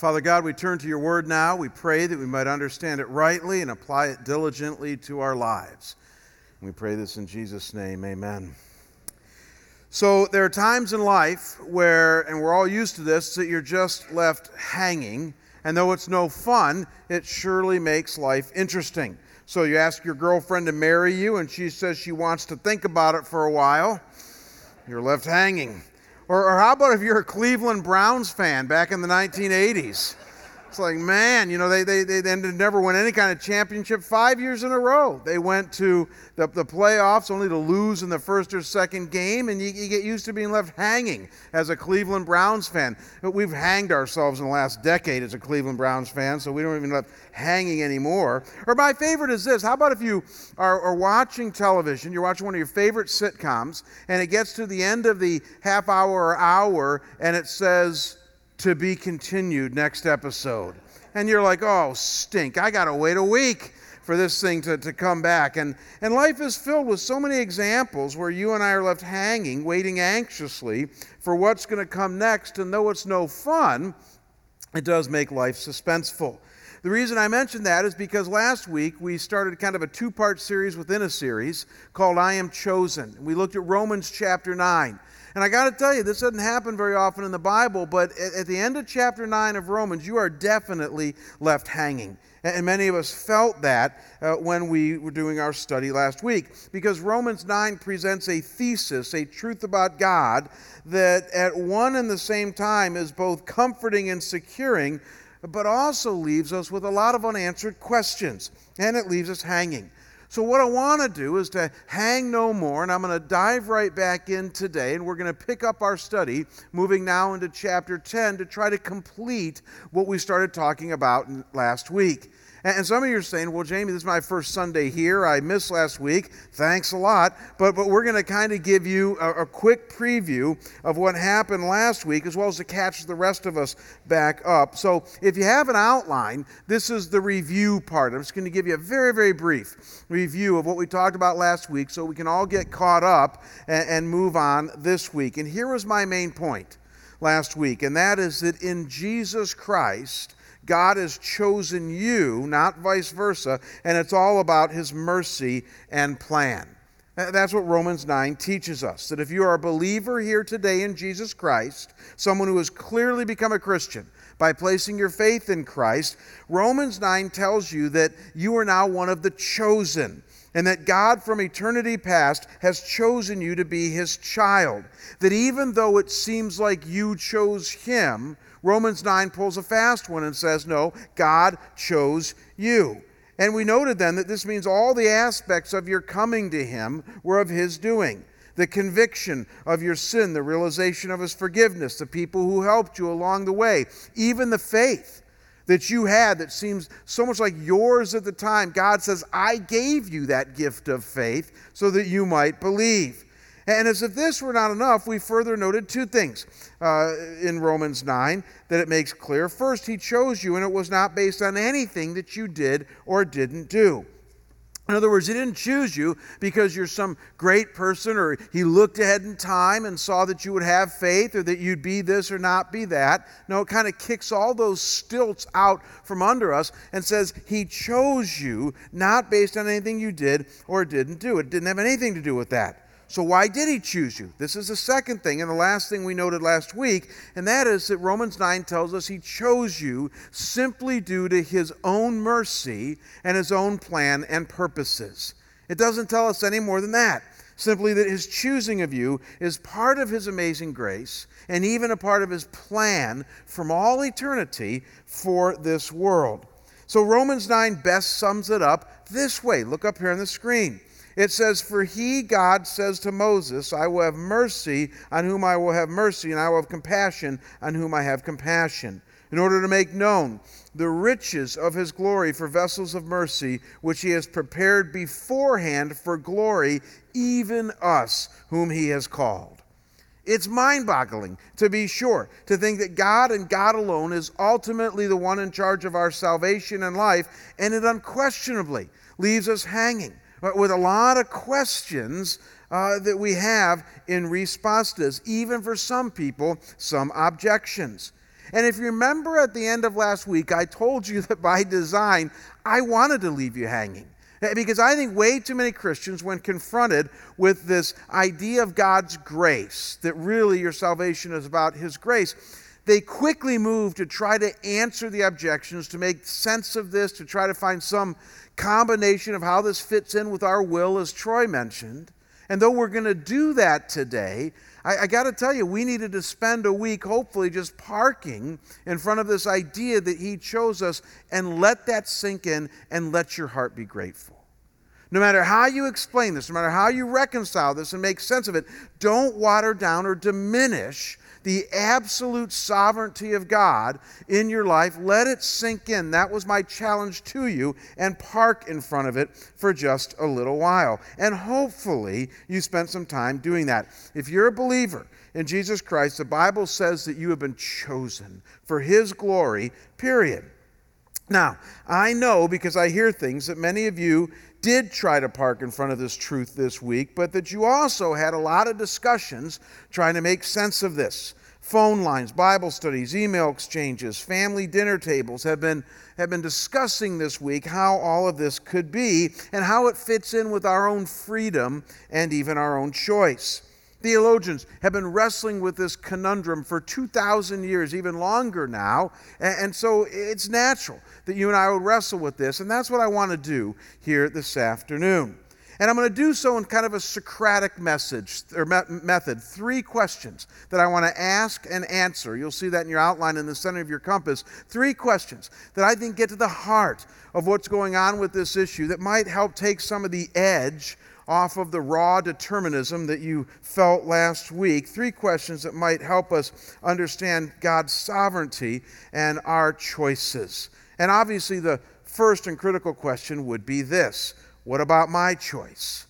Father God, we turn to your word now. We pray that we might understand it rightly and apply it diligently to our lives. We pray this in Jesus' name. Amen. So, there are times in life where, and we're all used to this, that you're just left hanging. And though it's no fun, it surely makes life interesting. So, you ask your girlfriend to marry you, and she says she wants to think about it for a while. You're left hanging. Or, or how about if you're a Cleveland Browns fan back in the 1980s? It's like, man, you know, they, they, they never win any kind of championship five years in a row. They went to the, the playoffs only to lose in the first or second game, and you, you get used to being left hanging as a Cleveland Browns fan. But we've hanged ourselves in the last decade as a Cleveland Browns fan, so we don't even left hanging anymore. Or my favorite is this how about if you are, are watching television, you're watching one of your favorite sitcoms, and it gets to the end of the half hour or hour, and it says, to be continued next episode. And you're like, oh, stink. I got to wait a week for this thing to, to come back. And, and life is filled with so many examples where you and I are left hanging, waiting anxiously for what's going to come next. And though it's no fun, it does make life suspenseful. The reason I mention that is because last week we started kind of a two part series within a series called I Am Chosen. We looked at Romans chapter 9. And I got to tell you, this doesn't happen very often in the Bible, but at, the end of chapter 9 of Romans, you are definitely left hanging. And many of us felt that uh, when we were doing our study last week, because Romans 9 presents a thesis, a truth about God, that at one and the same time is both comforting and securing, but also leaves us with a lot of unanswered questions, and it leaves us hanging. So, what I want to do is to hang no more, and I'm going to dive right back in today, and we're going to pick up our study, moving now into chapter 10 to try to complete what we started talking about last week. And some of you are saying, well, Jamie, this is my first Sunday here. I missed last week. Thanks a lot. But, but we're going to kind of give you a, a, quick preview of what happened last week, as well as to catch the rest of us back up. So if you have an outline, this is the review part. I'm just going to give you a very, very brief review of what we talked about last week so we can all get caught up and, and move on this week. And here was my main point last week, and that is that in Jesus Christ, God has chosen you, not vice versa, and it's all about His mercy and plan. That's what Romans 9 teaches us. That if you are a believer here today in Jesus Christ, someone who has clearly become a Christian by placing your faith in Christ, Romans 9 tells you that you are now one of the chosen and that God from eternity past has chosen you to be his child. That even though it seems like you chose him, Romans 9 pulls a fast one and says, No, God chose you. And we noted then that this means all the aspects of your coming to Him were of His doing. The conviction of your sin, the realization of His forgiveness, the people who helped you along the way, even the faith that you had that seems so much like yours at the time. God says, I gave you that gift of faith so that you might believe. And as if this were not enough, we further noted two things uh, in Romans 9 that it makes clear. First, he chose you, and it was not based on anything that you did or didn't do. In other words, he didn't choose you because you're some great person or he looked ahead in time and saw that you would have faith or that you'd be this or not be that. No, it kind of kicks all those stilts out from under us and says he chose you not based on anything you did or didn't do. It didn't have anything to do with that. So, why did he choose you? This is the second thing, and the last thing we noted last week, and that is that Romans 9 tells us he chose you simply due to his own mercy and his own plan and purposes. It doesn't tell us any more than that. Simply that his choosing of you is part of his amazing grace and even a part of his plan from all eternity for this world. So, Romans 9 best sums it up this way. Look up here on the screen. It says, For he, God, says to Moses, I will have mercy on whom I will have mercy, and I will have compassion on whom I have compassion, in order to make known the riches of his glory for vessels of mercy, which he has prepared beforehand for glory, even us, whom he has called. It's mind boggling, to be sure, to think that God and God alone is ultimately the one in charge of our salvation and life, and it unquestionably leaves us hanging with a lot of questions uh, that we have in response to this, even for some people, some objections. And if you remember at the end of last week, I told you that by design, I wanted to leave you hanging. Eh, because I think way too many Christians, when confronted with this idea of God's grace, that really your salvation is about His grace, they quickly move to try to answer the objections, to make sense of this, to try to find some combination of how this fits in with our will, as Troy mentioned. And though we're going to do that today, I, I got to tell you, we needed to spend a week, hopefully, just parking in front of this idea that He chose us and let that sink in and let your heart be grateful. No matter how you explain this, no matter how you reconcile this and make sense of it, don't water down or diminish the absolute sovereignty of God in your life. Let it sink in. That was my challenge to you, and park in front of it for just a little while. And hopefully, you spent some time doing that. If you're a believer in Jesus Christ, the Bible says that you have been chosen for His glory, period. Now, I know because I hear things that many of you did try to park in front of this truth this week, but that you also had a lot of discussions trying to make sense of this. Phone lines, Bible studies, email exchanges, family dinner tables have been, have been discussing this week how all of this could be and how it fits in with our own freedom and even our own choice. Theologians have been wrestling with this conundrum for 2,000 years, even longer now. And, so it's natural that you and I would wrestle with this. And that's what I want to do here this afternoon. And I'm going to do so in kind of a Socratic message or method. Three questions that I want to ask and answer. You'll see that in your outline in the center of your compass. Three questions that I think get to the heart of what's going on with this issue that might help take some of the edge off of the raw determinism that you felt last week. Three questions that might help us understand God's sovereignty and our choices. And obviously, the first and critical question would be this What about my choice?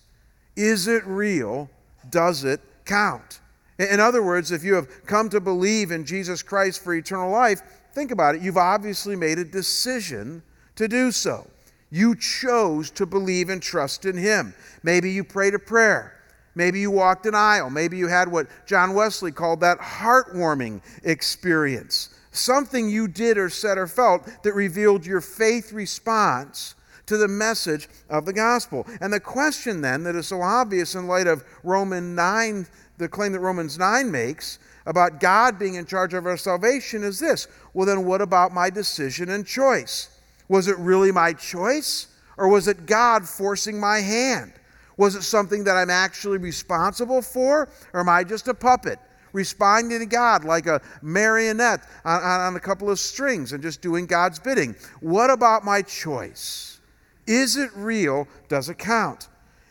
Is it real? Does it count? In other words, if you have come to believe in Jesus Christ for eternal life, think about it. You've obviously made a decision to do so. You chose to believe and trust in Him. Maybe you prayed a prayer. Maybe you walked an aisle. Maybe you had what John Wesley called that heartwarming experience. Something you did or said or felt that revealed your faith response to the message of the gospel. And the question then that is so obvious in light of Romans 9, the claim that Romans 9 makes about God being in charge of our salvation is this well, then what about my decision and choice? Was it really my choice? Or was it God forcing my hand? Was it something that I'm actually responsible for? Or am I just a puppet? Responding to God like a marionette on, on, a couple of strings and just doing God's bidding. What about my choice? Is it real? Does it count?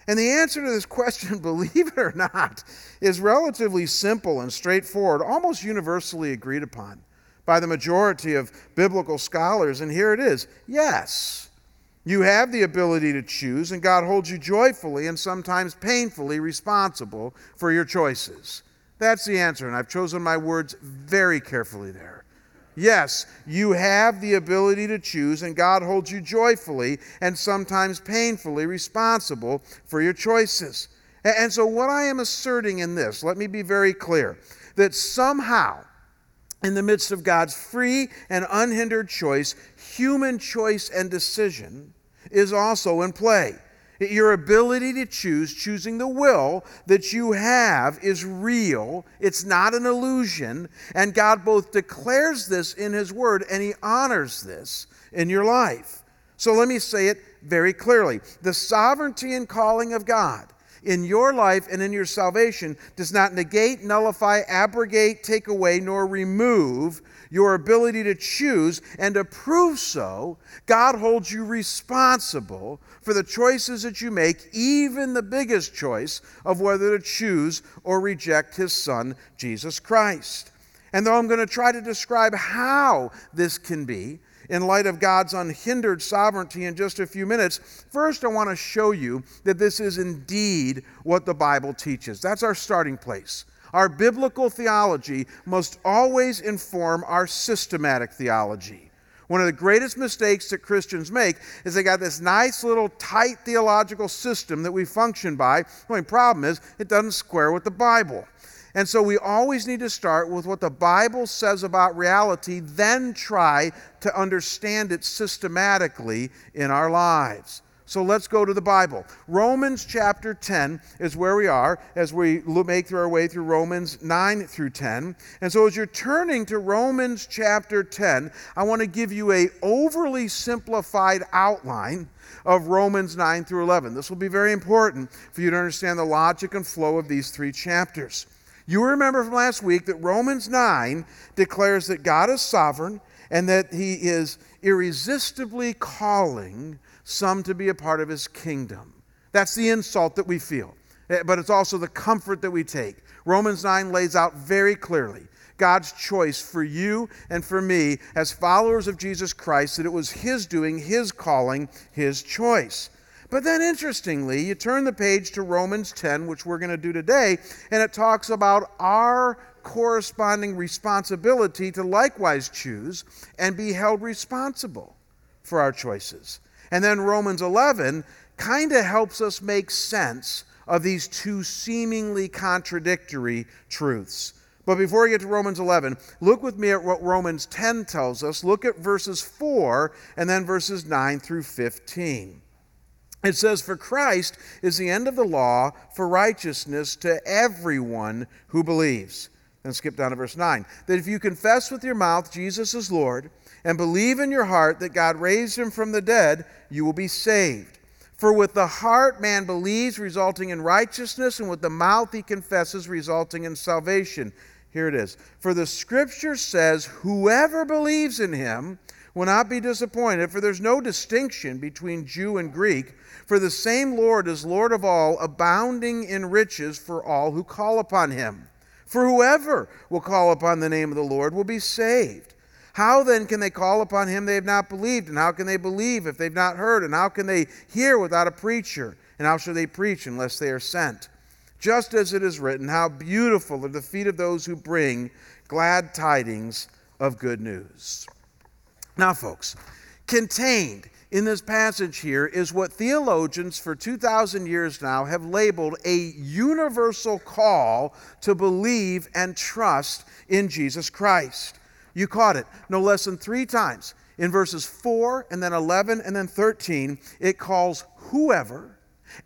And the answer to this question, believe it or not, is relatively simple and straightforward, almost universally agreed upon by the majority of biblical scholars. And here it is yes, you have the ability to choose, and God holds you joyfully and sometimes painfully responsible for your choices. That's the answer, and I've chosen my words very carefully there. Yes, you have the ability to choose, and God holds you joyfully and sometimes painfully responsible for your choices. And so, what I am asserting in this, let me be very clear that somehow in the midst of God's free and unhindered choice, human choice and decision is also in play. Your ability to choose, choosing the will that you have, is real. It's not an illusion. And God both declares this in His Word and He honors this in your life. So let me say it very clearly the sovereignty and calling of God in your life and in your salvation does not negate, nullify, abrogate, take away, nor remove your ability to choose, and to prove so, God holds you responsible for the choices that you make, even the biggest choice of whether to choose or reject His Son, Jesus Christ. And though I'm going to try to describe how this can be, in light of God's unhindered sovereignty in just a few minutes, first I want to show you that this is indeed what the Bible teaches. That's our starting place. Our biblical theology must always inform our systematic theology. One of the greatest mistakes that Christians make is they got this nice little tight theological system that we function by. The only problem is it doesn't square with the Bible. And so we always need to start with what the Bible says about reality, then try to understand it systematically in our lives. So let's go to the Bible. Romans chapter 10 is where we are as we make our way through Romans 9 through 10. And so as you're turning to Romans chapter 10, I want to give you a overly simplified outline of Romans 9 through 11. This will be very important for you to understand the logic and flow of these three chapters. You remember from last week that Romans 9 declares that God is sovereign and that he is irresistibly calling some to be a part of his kingdom. That's the insult that we feel, eh, but it's also the comfort that we take. Romans 9 lays out very clearly God's choice for you and for me as followers of Jesus Christ, that it was his doing, his calling, his choice. But then, interestingly, you turn the page to Romans 10, which we're going to do today, and it talks about our corresponding responsibility to likewise choose and be held responsible for our choices. And then Romans 11 kind of helps us make sense of these two seemingly contradictory truths. But before we get to Romans 11, look with me at what Romans 10 tells us. Look at verses 4 and then verses 9 through 15. It says, For Christ is the end of the law for righteousness to everyone who believes. Then skip down to verse 9. That if you confess with your mouth Jesus is Lord and believe in your heart that God raised him from the dead, you will be saved. For with the heart man believes, resulting in righteousness, and with the mouth he confesses, resulting in salvation. Here it is. For the scripture says, Whoever believes in him will not be disappointed, for there's no distinction between Jew and Greek. For the same Lord is Lord of all, abounding in riches for all who call upon him. For whoever will call upon the name of the Lord will be saved. How then can they call upon him they have not believed? And how can they believe if they've not heard? And how can they hear without a preacher? And how shall they preach unless they are sent? Just as it is written, How beautiful are the feet of those who bring glad tidings of good news. Now, folks, contained in this passage here is what theologians for 2,000 years now have labeled a universal call to believe and trust in Jesus Christ. You caught it no less than three times. In verses 4 and then 11 and then 13, it calls whoever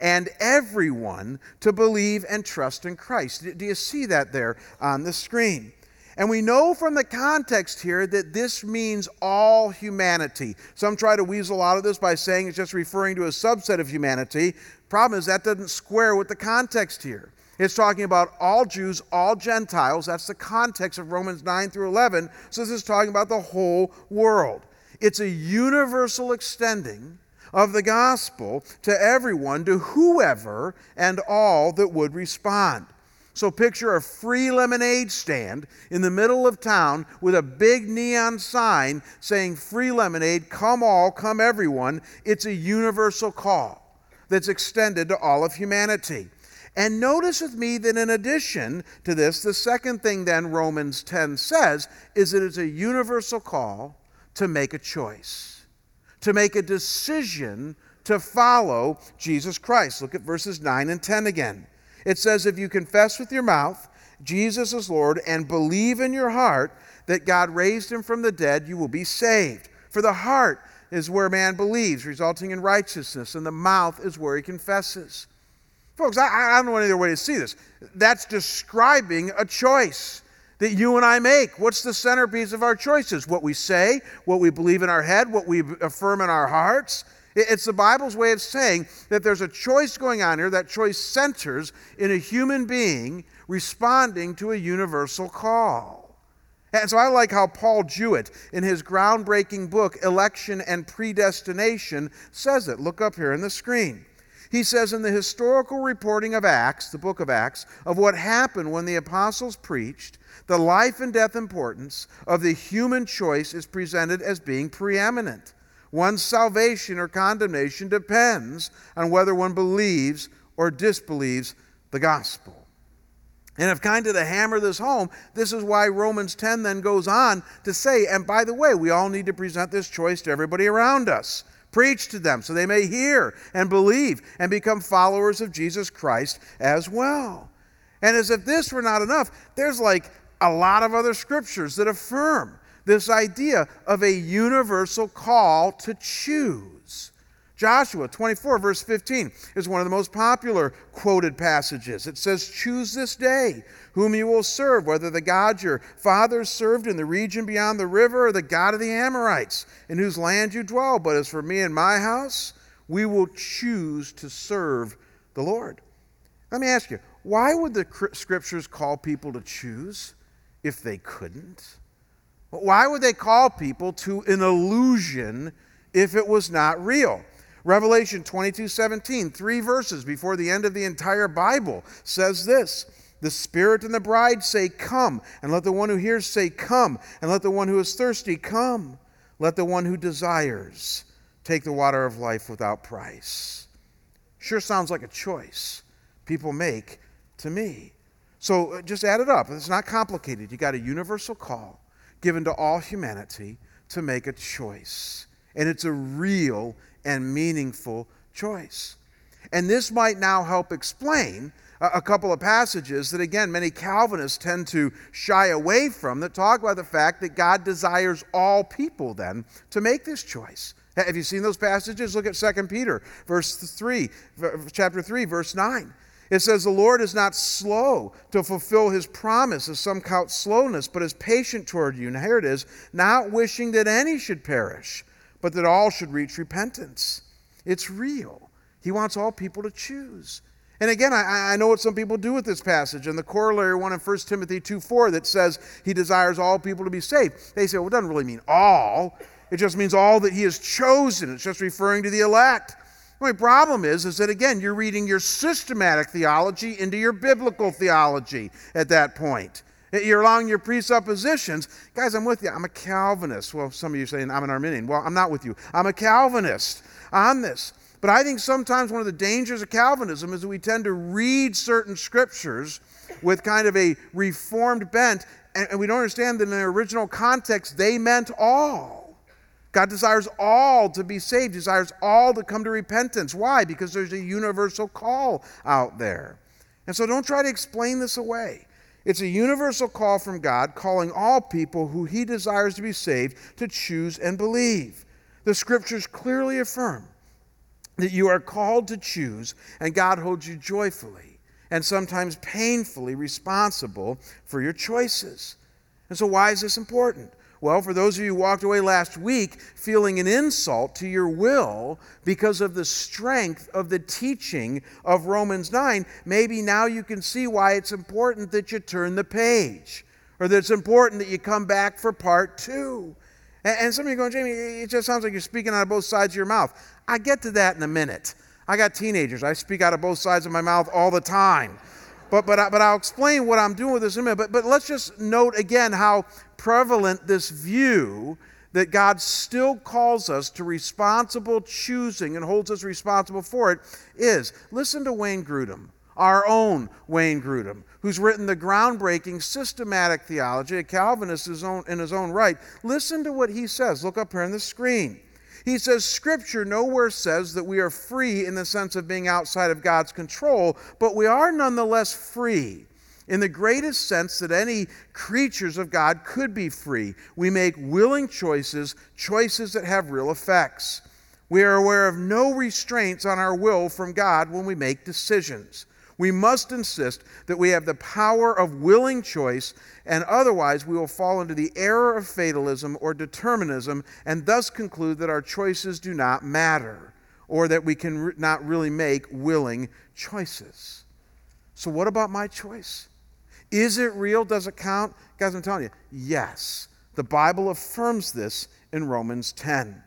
and everyone to believe and trust in Christ. Do you see that there on the screen? And we know from the context here that this means all humanity. Some try to weasel out of this by saying it's just referring to a subset of humanity. Problem is, that doesn't square with the context here. It's talking about all Jews, all Gentiles. That's the context of Romans 9 through 11. So this is talking about the whole world. It's a universal extending of the gospel to everyone, to whoever and all that would respond. So picture a free lemonade stand in the middle of town with a big neon sign saying free lemonade, come all, come everyone. It's a universal call that's extended to all of humanity. And notice with me that in addition to this, the second thing then Romans 10 says is that it's a universal call to make a choice, to make a decision to follow Jesus Christ. Look at verses 9 and 10 again. It says, If you confess with your mouth Jesus is Lord and believe in your heart that God raised him from the dead, you will be saved. For the heart is where man believes, resulting in righteousness, and the mouth is where he confesses. Folks, I, I don't know any other way to see this. That's describing a choice that you and I make. What's the centerpiece of our choices? What we say, what we believe in our head, what we affirm in our hearts. It's the Bible's way of saying that there's a choice going on here. That choice centers in a human being responding to a universal call. And so I like how Paul Jewett, in his groundbreaking book, Election and Predestination, says it. Look up here on the screen. He says, in the historical reporting of Acts, the book of Acts, of what happened when the apostles preached, the life and death importance of the human choice is presented as being preeminent. One's salvation or condemnation depends on whether one believes or disbelieves the gospel. And if kind of to hammer this home, this is why Romans 10 then goes on to say, and by the way, we all need to present this choice to everybody around us. Preach to them so they may hear and believe and become followers of Jesus Christ as well. And as if this were not enough, there's like a lot of other scriptures that affirm this idea of a universal call to choose. Joshua 24, verse 15, is one of the most popular quoted passages. It says, Choose this day whom you will serve, whether the God your fathers served in the region beyond the river or the God of the Amorites, in whose land you dwell. But as for me and my house, we will choose to serve the Lord. Let me ask you, why would the scriptures call people to choose if they couldn't? Why would they call people to an illusion if it was not real? Revelation 22 17, three verses before the end of the entire Bible, says this The Spirit and the bride say, Come, and let the one who hears say, Come, and let the one who is thirsty come. Let the one who desires take the water of life without price. Sure sounds like a choice people make to me. So uh, just add it up. It's not complicated. You got a universal call given to all humanity to make a choice. And it's a real and meaningful choice. And this might now help explain a couple of passages that, again, many Calvinists tend to shy away from that talk about the fact that God desires all people then to make this choice. Have you seen those passages? Look at 2 Peter, verse 3, chapter 3, verse 9. It says, The Lord is not slow to fulfill his promise, as some count slowness, but is patient toward you. And here it is, not wishing that any should perish, but that all should reach repentance. It's real. He wants all people to choose. And again, I, I, know what some people do with this passage, and the corollary one in 1 Timothy 2 4 that says he desires all people to be saved. They say, well, it doesn't really mean all. It just means all that he has chosen. It's just referring to the elect. The only problem is, is that again, you're reading your systematic theology into your biblical theology at that point. Eh, you're allowing your presuppositions. Guys, I'm with you. I'm a Calvinist. Well, some of you saying I'm an Arminian. Well, I'm not with you. I'm a Calvinist on this. But I think sometimes one of the dangers of Calvinism is that we tend to read certain scriptures with kind of a reformed bent, and we don't understand that in their original context, they meant all. God desires all to be saved, desires all to come to repentance. Why? Because there's a universal call out there. And so don't try to explain this away. It's a universal call from God, calling all people who He desires to be saved to choose and believe. The scriptures clearly affirm that you are called to choose, and God holds you joyfully and sometimes painfully responsible for your choices. And so, why is this important? Well, for those of you who walked away last week feeling an insult to your will because of the strength of the teaching of Romans 9, maybe now you can see why it's important that you turn the page or that it's important that you come back for part two. And, some of you are going, Jamie, it just sounds like you're speaking out of both sides of your mouth. I get to that in a minute. I got teenagers. I speak out of both sides of my mouth all the time. But, but, but I'll explain what I'm doing with this in a minute. But, but let's just note again how prevalent this view that God still calls us to responsible choosing and holds us responsible for it is. Listen to Wayne Grudem, our own Wayne Grudem, who's written the groundbreaking systematic theology, a Calvinist in his own right. Listen to what he says. Look up here on the screen. He says, Scripture nowhere says that we are free in the sense of being outside of God's control, but we are nonetheless free in the greatest sense that any creatures of God could be free. We make willing choices, choices that have real effects. We are aware of no restraints on our will from God when we make decisions. We must insist that we have the power of willing choice, and otherwise we will fall into the error of fatalism or determinism and thus conclude that our choices do not matter or that we can re- not really make willing choices. So, what about my choice? Is it real? Does it count? Guys, I'm telling you, yes. The Bible affirms this in Romans 10.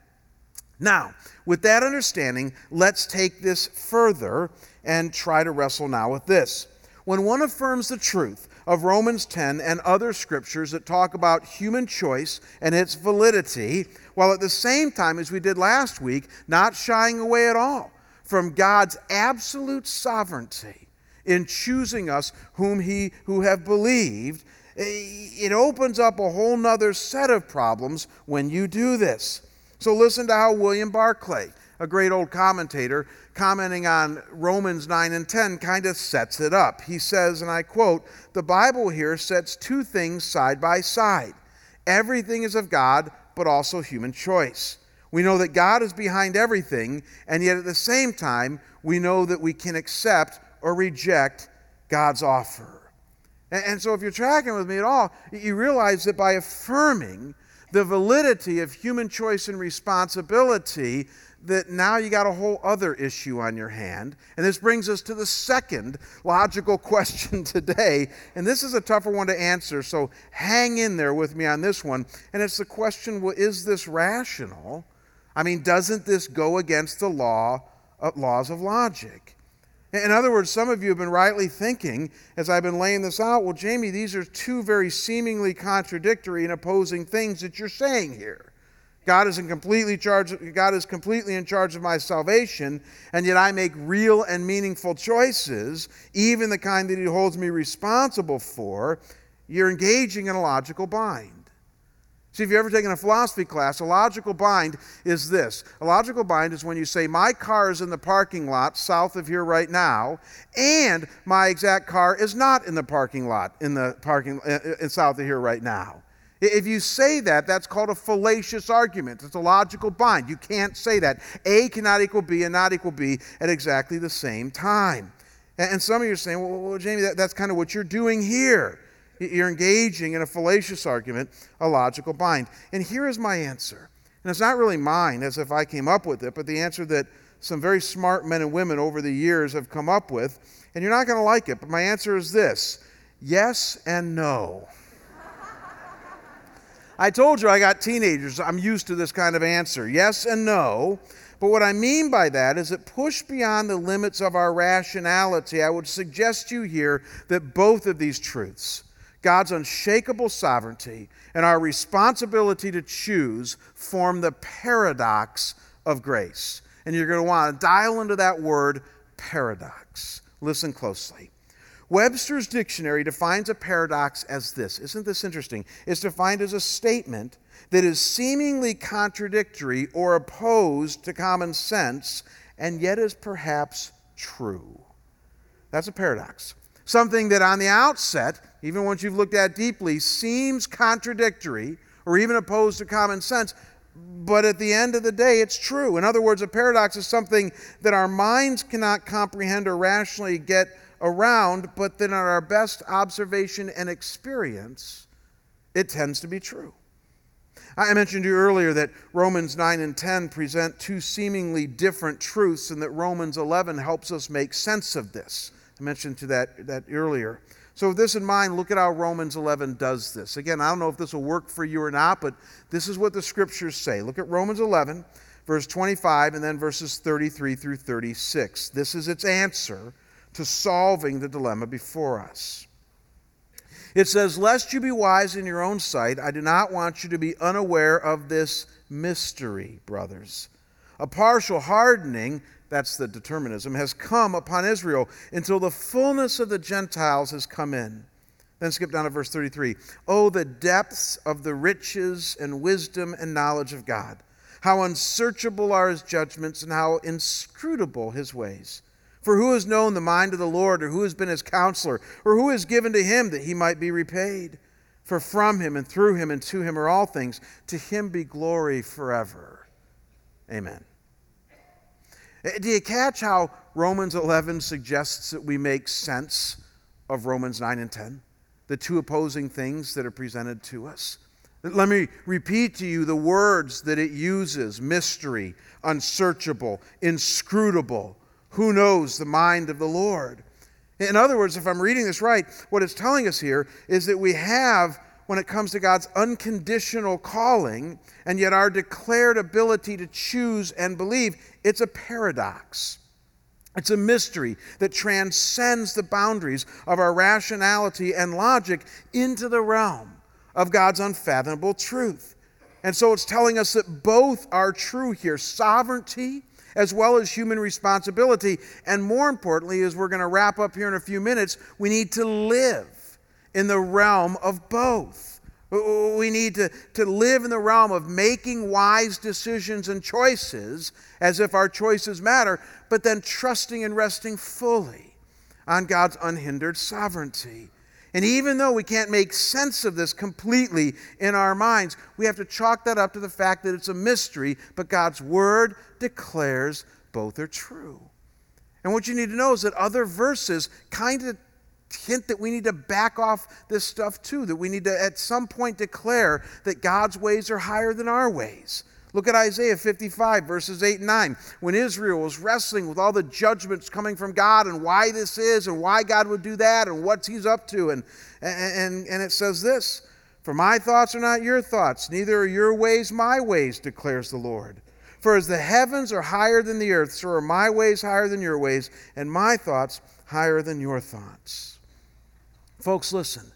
Now, with that understanding, let's take this further and try to wrestle now with this. When one affirms the truth of Romans 10 and other scriptures that talk about human choice and its validity, while at the same time, as we did last week, not shying away at all from God's absolute sovereignty in choosing us whom he who have believed, eh, it opens up a whole nother set of problems when you do this. So listen to how William Barclay a great old commentator, commenting on Romans 9 and 10, kind of sets it up. He says, and I quote, The Bible here sets two things side by side. Everything is of God, but also human choice. We know that God is behind everything, and yet at the same time, we know that we can accept or reject God's offer. And, so, if you're tracking with me at all, you realize that by affirming the validity of human choice and responsibility, that now you got a whole other issue on your hand. And this brings us to the second logical question today. And this is a tougher one to answer, so hang in there with me on this one. And it's the question well, is this rational? I mean, doesn't this go against the law, uh, laws of logic? In other words, some of you have been rightly thinking, as I've been laying this out, well, Jamie, these are two very seemingly contradictory and opposing things that you're saying here. God is in completely charge God is completely in charge of my salvation, and yet I make real and meaningful choices, even the kind that he holds me responsible for. You're engaging in a logical bind. See, if you've ever taken a philosophy class, a logical bind is this. A logical bind is when you say, My car is in the parking lot south of here right now, and my exact car is not in the parking lot in the parking in south of here right now. If you say that, that's called a fallacious argument. It's a logical bind. You can't say that. A cannot equal B and not equal B at exactly the same time. And some of you are saying, well, well Jamie, that, that's kind of what you're doing here. You're engaging in a fallacious argument, a logical bind. And here is my answer. And it's not really mine, as if I came up with it, but the answer that some very smart men and women over the years have come up with. And you're not going to like it, but my answer is this yes and no. I told you I got teenagers. I'm used to this kind of answer yes and no. But what I mean by that is that push beyond the limits of our rationality, I would suggest to you here that both of these truths, God's unshakable sovereignty and our responsibility to choose form the paradox of grace. And you're going to want to dial into that word paradox. Listen closely. Webster's dictionary defines a paradox as this. Isn't this interesting? It's defined as a statement that is seemingly contradictory or opposed to common sense and yet is perhaps true. That's a paradox. Something that on the outset even once you've looked at deeply, seems contradictory or even opposed to common sense, but at the end of the day, it's true. In other words, a paradox is something that our minds cannot comprehend or rationally get around, but then, on our best observation and experience, it tends to be true. I mentioned to you earlier that Romans 9 and 10 present two seemingly different truths, and that Romans 11 helps us make sense of this. I mentioned to that, that earlier. So, with this in mind, look at how Romans 11 does this. Again, I don't know if this will work for you or not, but this is what the scriptures say. Look at Romans 11, verse 25, and then verses 33 through 36. This is its answer to solving the dilemma before us. It says, Lest you be wise in your own sight, I do not want you to be unaware of this mystery, brothers. A partial hardening that's the determinism, has come upon Israel until the fullness of the Gentiles has come in. Then skip down to verse 33. Oh, the depths of the riches and wisdom and knowledge of God. How unsearchable are his judgments and how inscrutable his ways. For who has known the mind of the Lord, or who has been his counselor, or who has given to him that he might be repaid? For from him and through him and to him are all things. To him be glory forever. Amen. Eh, do you catch how Romans 11 suggests that we make sense of Romans 9 and 10? The two opposing things that are presented to us. Let me repeat to you the words that it uses mystery, unsearchable, inscrutable. Who knows the mind of the Lord? In other words, if I'm reading this right, what it's telling us here is that we have when it comes to God's unconditional calling and yet our declared ability to choose and believe, it's a paradox. It's a mystery that transcends the boundaries of our rationality and logic into the realm of God's unfathomable truth. And so it's telling us that both are true here sovereignty as well as human responsibility. And more importantly, as we're going to wrap up here in a few minutes, we need to live in the realm of both. We need to, to live in the realm of making wise decisions and choices as if our choices matter, but then trusting and resting fully on God's unhindered sovereignty. And even though we can't make sense of this completely in our minds, we have to chalk that up to the fact that it's a mystery, but God's word declares both are true. And what you need to know is that other verses kind of hint that we need to back off this stuff too, that we need to at some point declare that God's ways are higher than our ways. Look at Isaiah 55, verses 8 and 9. When Israel was wrestling with all the judgments coming from God and why this is and why God would do that and what he's up to. And, and, and it says this For my thoughts are not your thoughts, neither are your ways my ways, declares the Lord. For as the heavens are higher than the earth, so are my ways higher than your ways, and my thoughts higher than your thoughts. Folks, listen.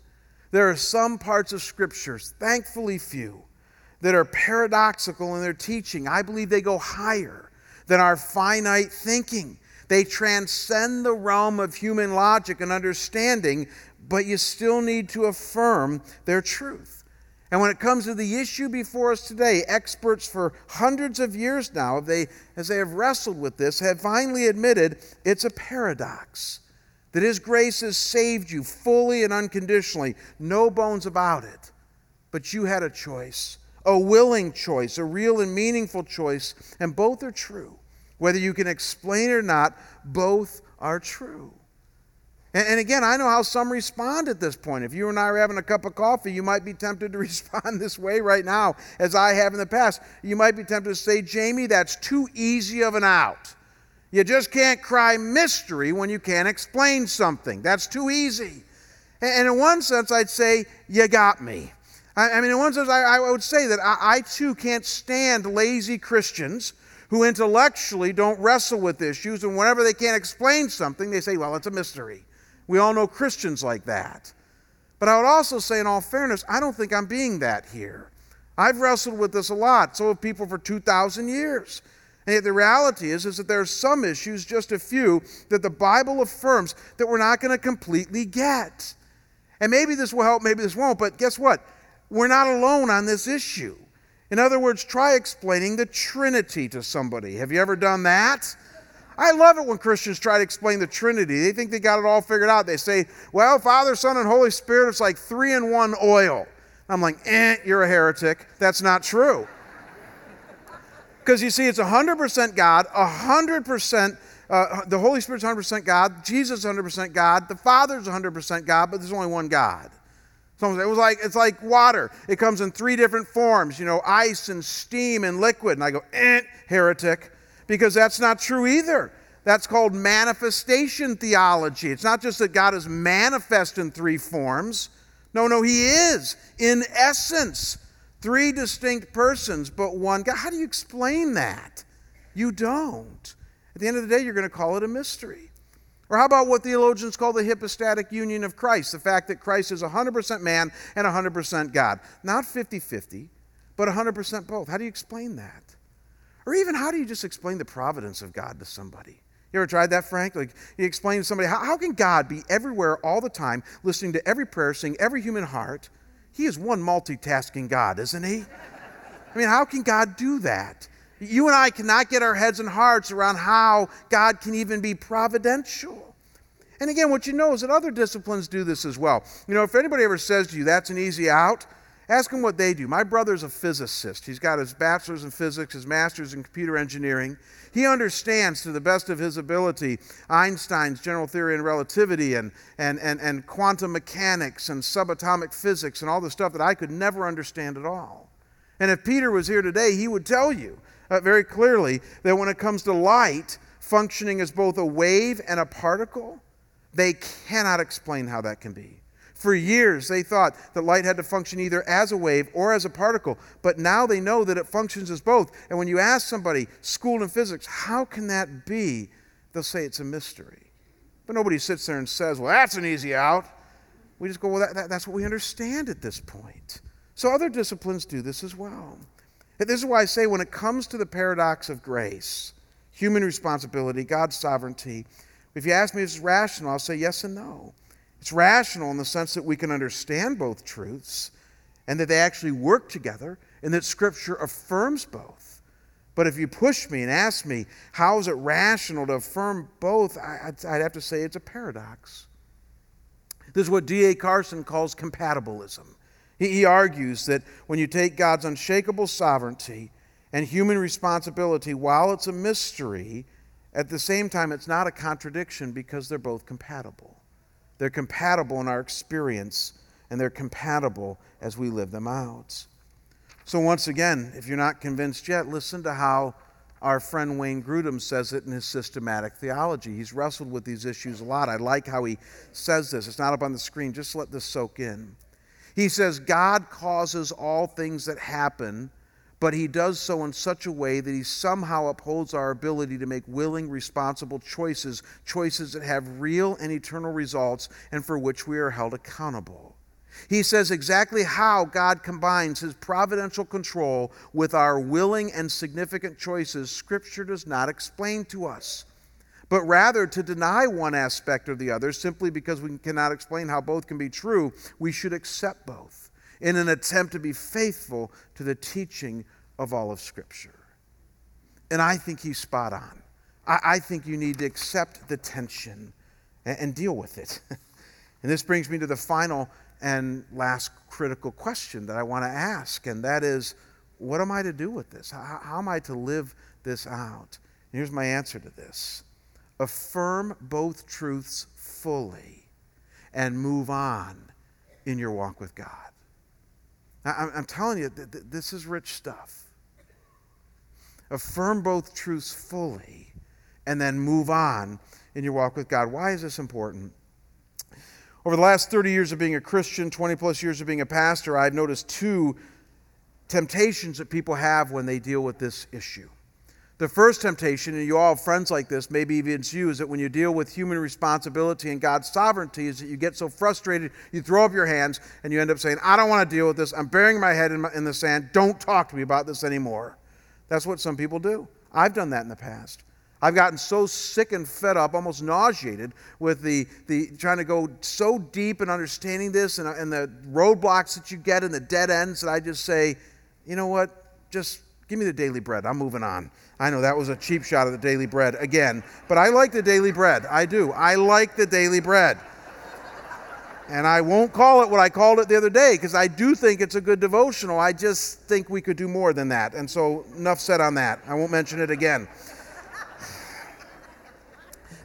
There are some parts of scriptures, thankfully few, that are paradoxical in their teaching. I believe they go higher than our finite thinking. They transcend the realm of human logic and understanding, but you still need to affirm their truth. And when it comes to the issue before us today, experts for hundreds of years now, they, as they have wrestled with this, have finally admitted it's a paradox that His grace has saved you fully and unconditionally. No bones about it. But you had a choice, a willing choice, a real and meaningful choice, and both are true. Whether you can explain it or not, both are true. And, again, I know how some respond at this point. If you and I are having a cup of coffee, you might be tempted to respond this way right now, as I have in the past. You might be tempted to say, Jamie, that's too easy of an out. You just can't cry mystery when you can't explain something. That's too easy. And in one sense, I'd say, You got me. I, mean, in one sense, I, would say that I too can't stand lazy Christians who intellectually don't wrestle with issues, and whenever they can't explain something, they say, Well, it's a mystery. We all know Christians like that. But I would also say, in all fairness, I don't think I'm being that here. I've wrestled with this a lot. So have people for 2,000 years. And yet the reality is, is that there are some issues, just a few, that the Bible affirms that we're not going to completely get. And maybe this will help, maybe this won't, but guess what? We're not alone on this issue. In other words, try explaining the Trinity to somebody. Have you ever done that? I love it when Christians try to explain the Trinity. They think they got it all figured out. They say, well, Father, Son, and Holy Spirit, it's like three in one oil. I'm like, eh, you're a heretic. That's not true. Because you see, it's 100% God, 100%, uh, the Holy Spirit's 100% God, Jesus is 100% God, the Father's 100% God, but there's only one God. So it was like it's like water. It comes in three different forms, you know, ice and steam and liquid. And I go, eh, heretic, because that's not true either. That's called manifestation theology. It's not just that God is manifest in three forms. No, no, He is in essence. Three distinct persons, but one God. How do you explain that? You don't. At the end of the day, you're going to call it a mystery. Or how about what theologians call the hypostatic union of Christ? The fact that Christ is 100% man and 100% God. Not 50 50, but 100% both. How do you explain that? Or even how do you just explain the providence of God to somebody? You ever tried that, Frank? Like, you explain to somebody, how, how can God be everywhere all the time, listening to every prayer, seeing every human heart, he is one multitasking God, isn't he? I mean, how can God do that? You and I cannot get our heads and hearts around how God can even be providential. And again, what you know is that other disciplines do this as well. You know, if anybody ever says to you, that's an easy out, ask them what they do. My brother's a physicist. He's got his bachelor's in physics, his master's in computer engineering. He understands to the best of his ability Einstein's general theory and relativity and, and, and, and quantum mechanics and subatomic physics and all the stuff that I could never understand at all. And if Peter was here today, he would tell you uh, very clearly that when it comes to light functioning as both a wave and a particle, they cannot explain how that can be. For years, they thought that light had to function either as a wave or as a particle, but now they know that it functions as both. And when you ask somebody schooled in physics, how can that be? They'll say it's a mystery. But nobody sits there and says, well, that's an easy out. We just go, well, that, that, that's what we understand at this point. So other disciplines do this as well. And this is why I say when it comes to the paradox of grace, human responsibility, God's sovereignty, if you ask me if it's rational, I'll say yes and no. It's rational in the sense that we can understand both truths. and that they actually work together and that Scripture affirms both. But if you push me and ask me, how is it rational to affirm both, I'd have to say it's a paradox. This is what D.A. Carson calls compatibilism. He argues that when you take God's unshakable sovereignty and human responsibility, while it's a mystery, at the same time, it's not a contradiction because they're both compatible. They're compatible in our experience, and they're compatible as we live them out. So, once again, if you're not convinced yet, listen to how our friend Wayne Grudem says it in his systematic theology. He's wrestled with these issues a lot. I like how he says this. It's not up on the screen, just let this soak in. He says, God causes all things that happen but he does so in such a way that he somehow upholds our ability to make willing, responsible choices, choices that have real and eternal results and for which we are held accountable. He says exactly how God combines his providential control with our willing and significant choices, Scripture does not explain to us. But rather, to deny one aspect or the other simply because we cannot explain how both can be true, we should accept both in an attempt to be faithful to the teaching of all of Scripture. And I think he's spot on. I, I think you need to accept the tension and, and deal with it. and this brings me to the final and last critical question that I want to ask, and that is what am I to do with this? How, how am I to live this out? And here's my answer to this affirm both truths fully and move on in your walk with God. I'm, I'm telling you, th- th- this is rich stuff. Affirm both truths fully and then move on in your walk with God. Why is this important? Over the last 30 years of being a Christian, 20 plus years of being a pastor, I've noticed two temptations that people have when they deal with this issue. The first temptation, and you all have friends like this, maybe even it's you, is that when you deal with human responsibility and God's sovereignty, is that you get so frustrated, you throw up your hands, and you end up saying, I don't want to deal with this. I'm burying my head in, my, in the sand. Don't talk to me about this anymore. That's what some people do. I've done that in the past. I've gotten so sick and fed up, almost nauseated with the, the trying to go so deep in understanding this and, and the roadblocks that you get and the dead ends that I just say, you know what, just give me the daily bread. I'm moving on. I know that was a cheap shot of the daily bread again, but I like the daily bread. I do. I like the daily bread. And I won't call it what I called it the other day because I do think it's a good devotional. I just think we could do more than that. And so, enough said on that. I won't mention it again.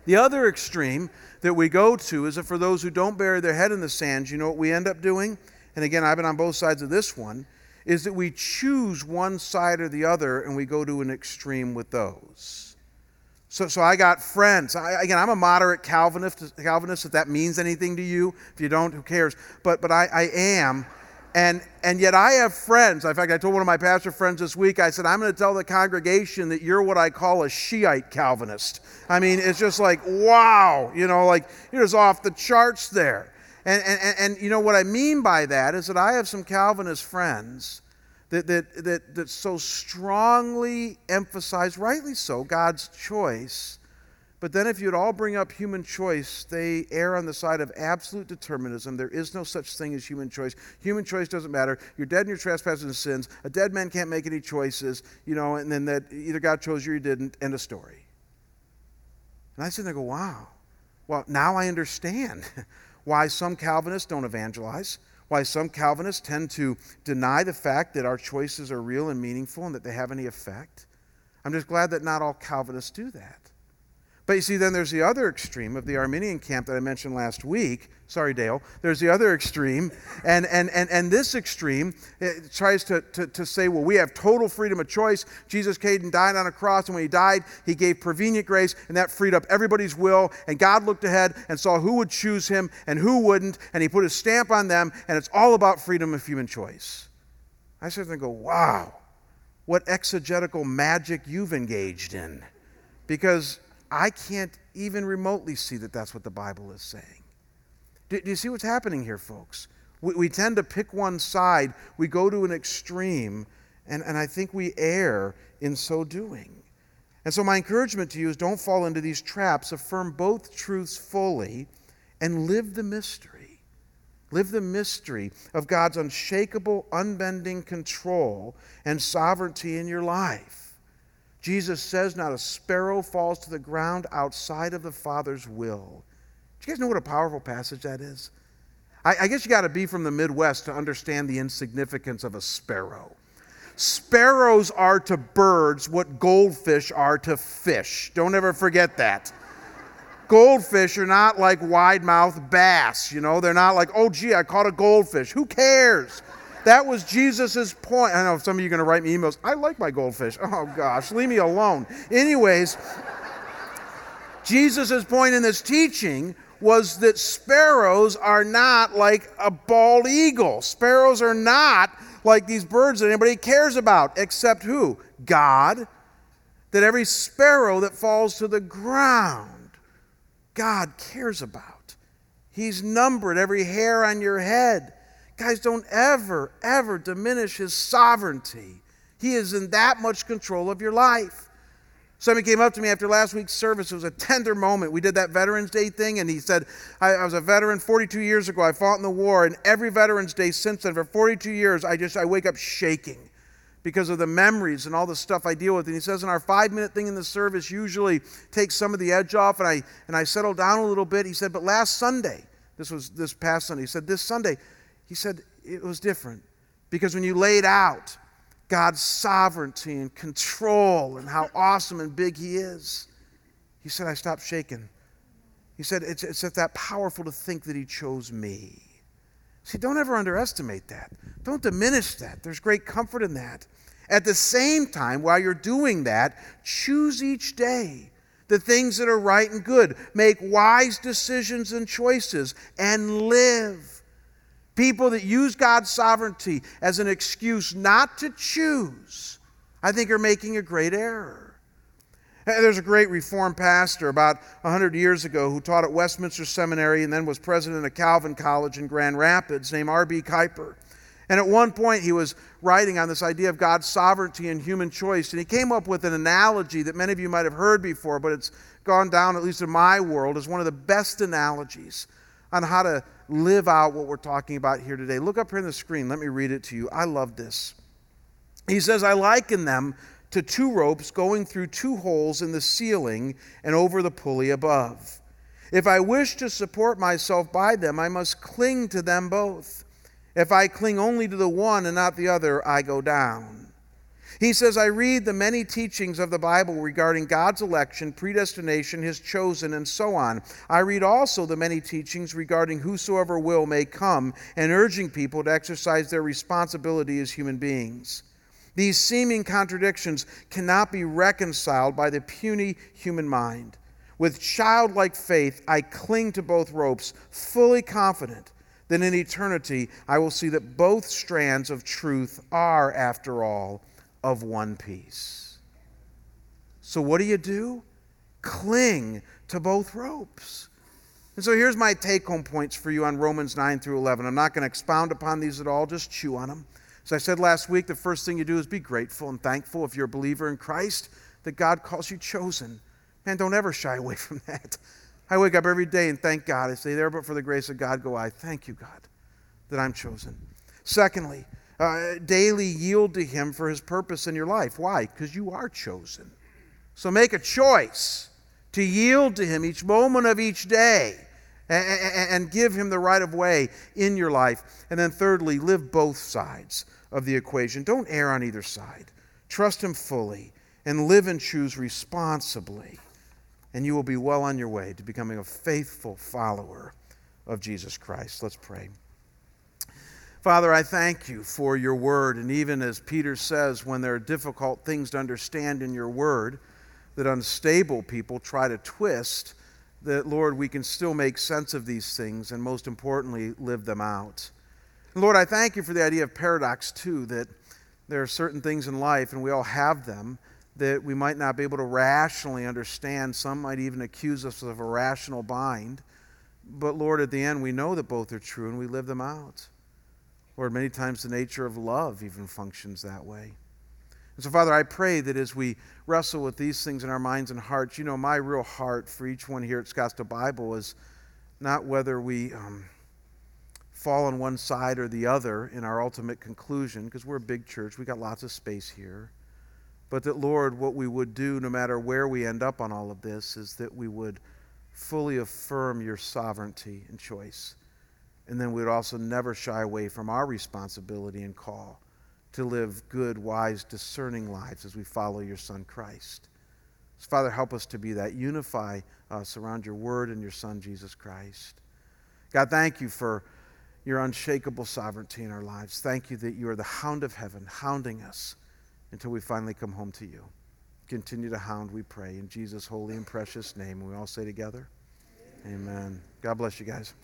the other extreme that we go to is that for those who don't bury their head in the sand, you know what we end up doing? And again, I've been on both sides of this one is that we choose one side or the other and we go to an extreme with those. So, so I got friends. I, again, I'm a moderate Calvinist, Calvinist, if that means anything to you. If you don't, who cares? But, but I, I am. And, and yet I have friends. In fact, I told one of my pastor friends this week, I said, I'm going to tell the congregation that you're what I call a Shiite Calvinist. I mean, it's just like, wow, you know, like you're just off the charts there. And, and, and you know what I mean by that is that I have some Calvinist friends that, that, that, that so strongly emphasize, rightly so, God's choice. But then, if you'd all bring up human choice, they err on the side of absolute determinism. There is no such thing as human choice. Human choice doesn't matter. You're dead in your trespasses and sins. A dead man can't make any choices, you know, and then that either God chose you or you didn't. End of story. And I sit there and go, wow. Well, now I understand. why some Calvinists don't evangelize, why some Calvinists tend to deny the fact that our choices are real and meaningful and that they have any effect. I'm just glad that not all Calvinists do that. But you see, then there's the other extreme of the Arminian camp that I mentioned last week. Sorry, Dale. There's the other extreme. And, and, and, and this extreme tries to, to, to say, well, we have total freedom of choice. Jesus came and died on a cross, and when he died, he gave prevenient grace, and that freed up everybody's will. And God looked ahead and saw who would choose him and who wouldn't, and he put his stamp on them, and it's all about freedom of human choice. I sit there and go, wow, what exegetical magic you've engaged in. Because I can't even remotely see that that's what the Bible is saying. Do, do you see what's happening here, folks? We, we, tend to pick one side, we go to an extreme, and, and I think we err in so doing. And so, my encouragement to you is don't fall into these traps. Affirm both truths fully and live the mystery. Live the mystery of God's unshakable, unbending control and sovereignty in your life. Jesus says, Not a sparrow falls to the ground outside of the Father's will. Do you guys know what a powerful passage that is? I, I guess you got to be from the Midwest to understand the insignificance of a sparrow. Sparrows are to birds what goldfish are to fish. Don't ever forget that. Goldfish are not like wide mouthed bass, you know, they're not like, oh, gee, I caught a goldfish. Who cares? That was Jesus' point. I know some of you are going to write me emails. I like my goldfish. Oh, gosh, leave me alone. Anyways, Jesus' point in this teaching was that sparrows are not like a bald eagle. Sparrows are not like these birds that anybody cares about, except who? God. That every sparrow that falls to the ground, God cares about. He's numbered every hair on your head. Guys, don't ever, ever diminish His sovereignty. He is in that much control of your life. Somebody came up to me after last week's service. It was a tender moment. We did that Veterans Day thing, and he said, I, I, was a veteran 42 years ago. I fought in the war, and every Veterans Day since then, for 42 years, I just I wake up shaking because of the memories and all the stuff I deal with. And he says, in our five minute thing in the service usually takes some of the edge off, and I and I settle down a little bit. He said, but last Sunday, this was this past Sunday, he said, this Sunday, he said, it was different. Because when you laid out God's sovereignty and control and how awesome and big He is. He said, I stopped shaking. He said, it's, it's that powerful to think that He chose me. See, don't ever underestimate that. Don't diminish that. There's great comfort in that. At the same time, while you're doing that, choose each day the things that are right and good. Make wise decisions and choices and live. People that use God's sovereignty as an excuse not to choose, I think are making a great error. There's a great Reformed pastor about 100 years ago who taught at Westminster Seminary and then was president of Calvin College in Grand Rapids, named R.B. Kuiper. And at one point, he was writing on this idea of God's sovereignty and human choice. And he came up with an analogy that many of you might have heard before, but it's gone down, at least in my world, as one of the best analogies on how to live out what we're talking about here today. Look up here on the screen. Let me read it to you. I love this. He says, I liken them to two ropes going through two holes in the ceiling and over the pulley above. If I wish to support myself by them, I must cling to them both. If I cling only to the one and not the other, I go down. He says, I read the many teachings of the Bible regarding God's election, predestination, his chosen, and so on. I read also the many teachings regarding whosoever will may come and urging people to exercise their responsibility as human beings. These seeming contradictions cannot be reconciled by the puny human mind. With childlike faith, I cling to both ropes, fully confident that in eternity I will see that both strands of truth are, after all, of one piece. So, what do you do? Cling to both ropes. And so, here's my take home points for you on Romans 9 through 11. I'm not going to expound upon these at all, just chew on them. As I said last week, the first thing you do is be grateful and thankful if you're a believer in Christ that God calls you chosen. Man, don't ever shy away from that. I wake up every day and thank God. I say, There, but for the grace of God go I. Thank you, God, that I'm chosen. Secondly, uh, daily yield to Him for His purpose in your life. Why? Because you are chosen. So make a choice to yield to Him each moment of each day and give Him the right of way in your life. And then, thirdly, live both sides of the equation. Don't err on either side. Trust Him fully and live and choose responsibly. And you will be well on your way to becoming a faithful follower of Jesus Christ. Let's pray. Father, I thank you for your word. And even as Peter says, when there are difficult things to understand in your word that unstable people try to twist, that, Lord, we can still make sense of these things and most importantly, live them out. And Lord, I thank you for the idea of paradox, too, that there are certain things in life, and we all have them, that we might not be able to rationally understand. Some might even accuse us of a rational bind. But Lord, at the end, we know that both are true and we live them out. Lord, many times the nature of love even functions that way. And so, Father, I pray that as we wrestle with these things in our minds and hearts, you know, my real heart for each one here at Scottsdale Bible is not whether we um, fall on one side or the other in our ultimate conclusion, because we're a big church, we got lots of space here. But that, Lord, what we would do, no matter where we end up on all of this, is that we would fully affirm your sovereignty and choice. And then we would also never shy away from our responsibility and call to live good, wise, discerning lives as we follow your Son Christ. So, Father, help us to be that. Unify us around your word and your Son, Jesus Christ. God, thank you for your unshakable sovereignty in our lives. Thank you that you are the hound of heaven, hounding us until we finally come home to you. Continue to hound, we pray, in Jesus' holy and precious name. We all say together, Amen. Amen. God bless you guys.